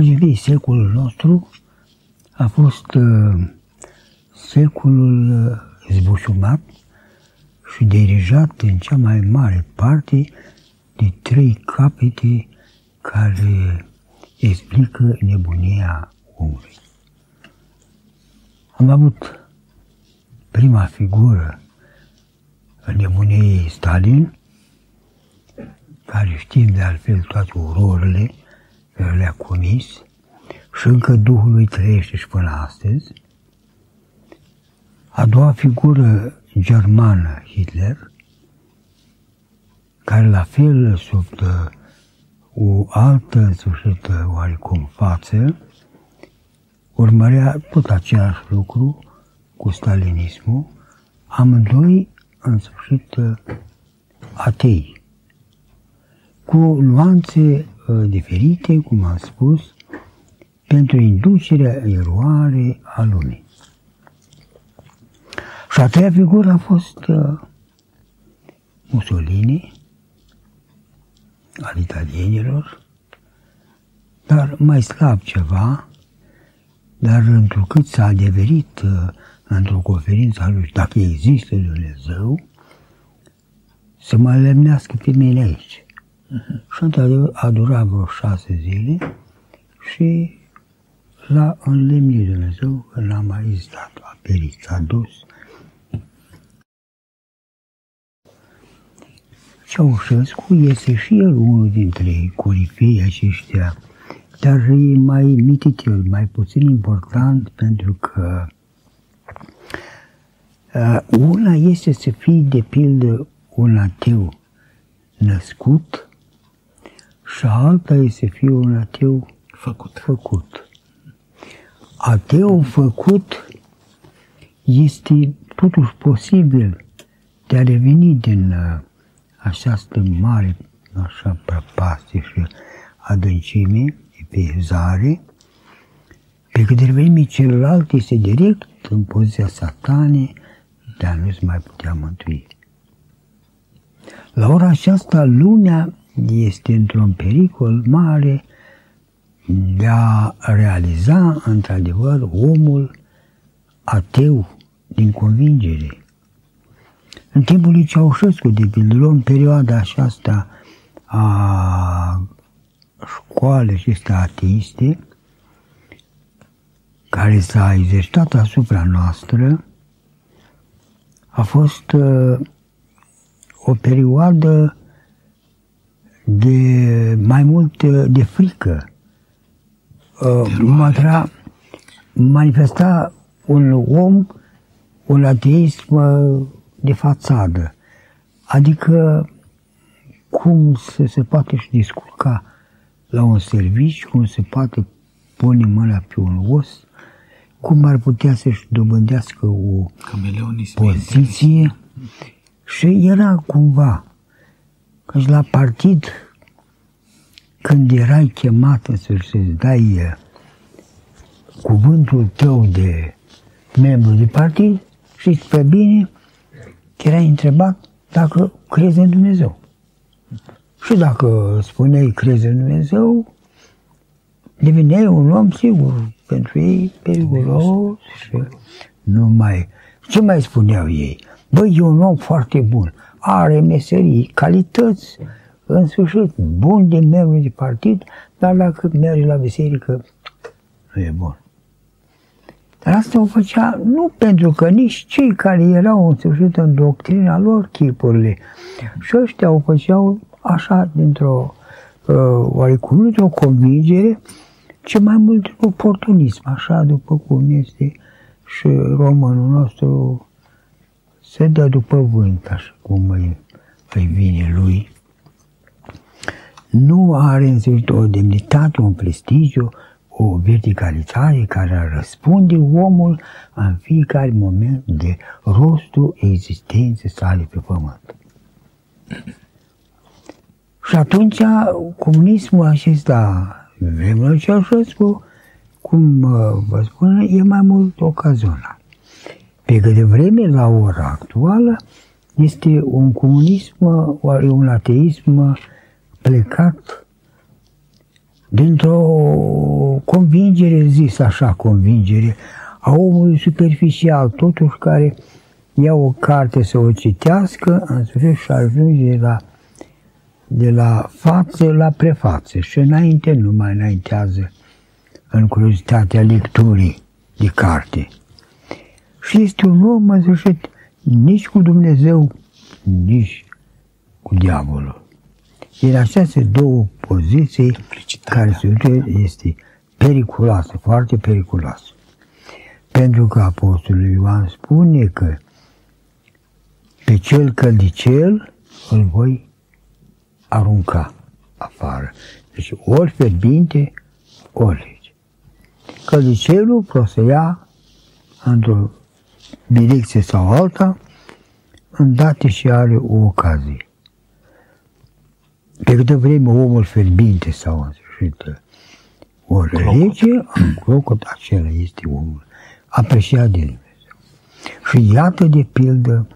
Dragii mei, secolul nostru a fost uh, secolul uh, zbușumat și dirijat în cea mai mare parte de trei capete care explică nebunia omului. Am avut prima figură în nebuniei Stalin, care știm de altfel toate urorele care le-a comis și încă Duhul lui trăiește și până astăzi. A doua figură germană, Hitler, care la fel sub o altă, în sfârșit, oarecum față, urmărea tot același lucru cu stalinismul, amândoi, în sfârșit, atei, cu nuanțe uh, diferite, cum am spus, pentru inducerea eroare a lumii. Și a treia figură a fost uh, Mussolini, al italienilor, dar mai slab ceva, dar întrucât s-a adeverit uh, într-o conferință a lui, dacă există Dumnezeu, să mă lemnească pe mine aici. Uh-huh. Și într-adevăr a durat vreo șase zile și l-a înlemnit Dumnezeu că n-a mai existat, a perit, a dus. Ceaușescu este și el unul dintre corifei aceștia, dar e mai mititel, mai puțin important pentru că uh, una este să fii de pildă un ateu născut și alta este să fii un ateu făcut. făcut. Ateu făcut este totuși posibil de a reveni din uh, această mare așa prăpastie și adâncime, pe zare, pe cât de vreme celălalt este direct în poziția satane de a nu-ți mai putea mântui. La ora aceasta, lumea este într-un pericol mare de a realiza, într-adevăr, omul ateu din convingere, în timpul lui Ceaușescu, de pildă, în perioada aceasta a școalei acestea ateiste, care s-a exercitat asupra noastră, a fost uh, o perioadă de mai mult uh, de frică. Uh, manifesta un om un ateism uh, de fațadă. Adică cum să se poate și disculca la un serviciu, cum se poate pune mâna pe un os, cum ar putea să-și dobândească o poziție și era cumva că la partid când erai chemat să să dai uh, cuvântul tău de membru de partid, și pe bine, erai întrebat dacă crezi în Dumnezeu. Și dacă spuneai crezi în Dumnezeu, deveneai un om sigur pentru ei periculos și nu mai... Ce mai spuneau ei? Băi, e un om foarte bun, are meserii, calități, în sfârșit, bun de membru de partid, dar dacă merge la biserică, nu e bun. Dar asta o făcea nu pentru că nici cei care erau în sfârșit în doctrina lor chipurile. Și ăștia o făceau așa dintr-o uh, oarecum dintr-o convingere, ce mai mult oportunism, așa după cum este și românul nostru se dă după vânt, așa cum îi, îi vine lui. Nu are în sfârșit o demnitate, un prestigiu, o verticalitate care ar răspunde omul în fiecare moment de rostul existenței sale pe pământ. Și atunci comunismul acesta, vremea Ceaușescu, cum uh, vă spun, e mai mult ocazional. Pe cât de vreme, la ora actuală, este un comunism, un ateism plecat dintr-o convingere, zis așa, convingere, a omului superficial, totuși care ia o carte să o citească, în sfârșit și ajunge la, de la față la prefață și înainte nu mai înaintează în curiozitatea lecturii de carte. Și este un om, în sfârșit, nici cu Dumnezeu, nici cu diavolul. Din aceste două poziții care se duce este periculoasă, foarte periculoasă. Pentru că Apostolul Ioan spune că pe cel căldicel îl voi arunca afară. Deci ori fierbinte, ori lege. Căldicelul prosăia într-o direcție sau alta, îndată și are o ocazie. Pe câtă vreme omul fierbinte sau în sfârșit o religie, în clocot acela este omul apreciat de Dumnezeu. Și iată de pildă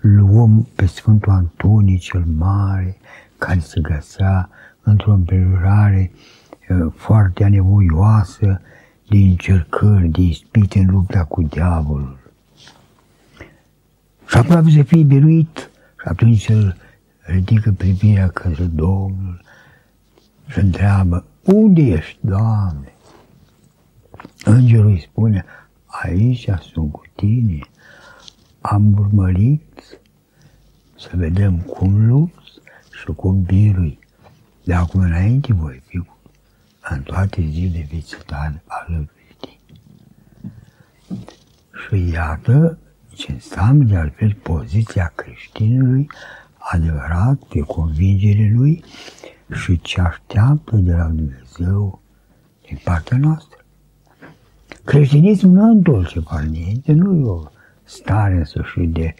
luăm pe Sfântul Antonie cel Mare, care se găsea într-o împrejurare foarte anevoioasă de încercări, de ispite în lupta cu diavolul. Și aproape să fie biruit și atunci îl ridică privirea către Domnul și întreabă, unde ești, Doamne? Îngerul îi spune, aici sunt cu tine, am urmărit să vedem cum lupți și cum birui. De acum înainte voi fi în toate zilele vieții tale alături de tine. Și iată ce înseamnă de altfel poziția creștinului adevărat pe convingerile lui și ce așteaptă de la Dumnezeu din partea noastră. Creștinismul nu îndulce parniente, nu e o stare să și de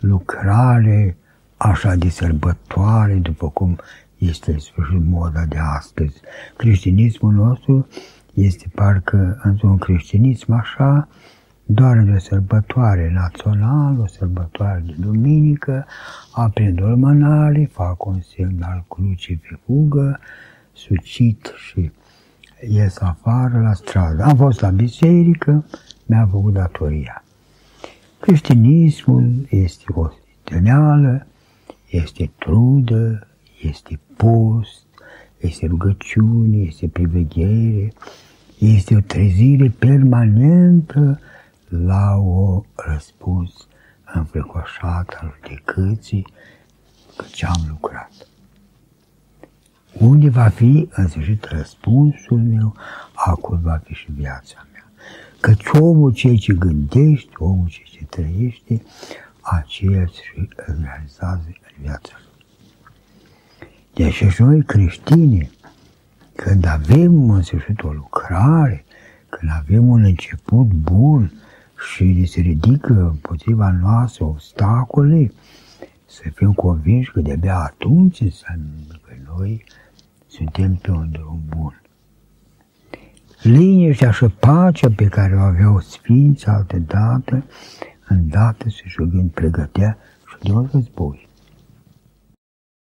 lucrare, așa de sărbătoare, după cum este sfârșit moda de astăzi. Creștinismul nostru este parcă într-un creștinism așa, doar de sărbătoare națională, o sărbătoare de duminică, aprind urmănare, fac un semn al crucii pe fugă, sucit și ies afară la stradă. Am fost la biserică, mi-a făcut datoria. Creștinismul este o steneală, este trudă, este post, este rugăciune, este priveghere, este o trezire permanentă la o răspuns înfricoșat al judecății că ce-am lucrat. Unde va fi în sfârșit răspunsul meu, acolo va fi și viața mea. Căci omul ceea ce gândește, omul ceea ce trăiește, aceea și realizează în viața lui. Deci și noi creștini, când avem în sfârșit o lucrare, când avem un început bun, și se ridică împotriva noastră obstacole, să fim convinși că de-abia atunci înseamnă că noi suntem pe un drum bun. Liniștea și pacea pe care o aveau Sfinții altă dată, îndată se și gând pregătea și de un război.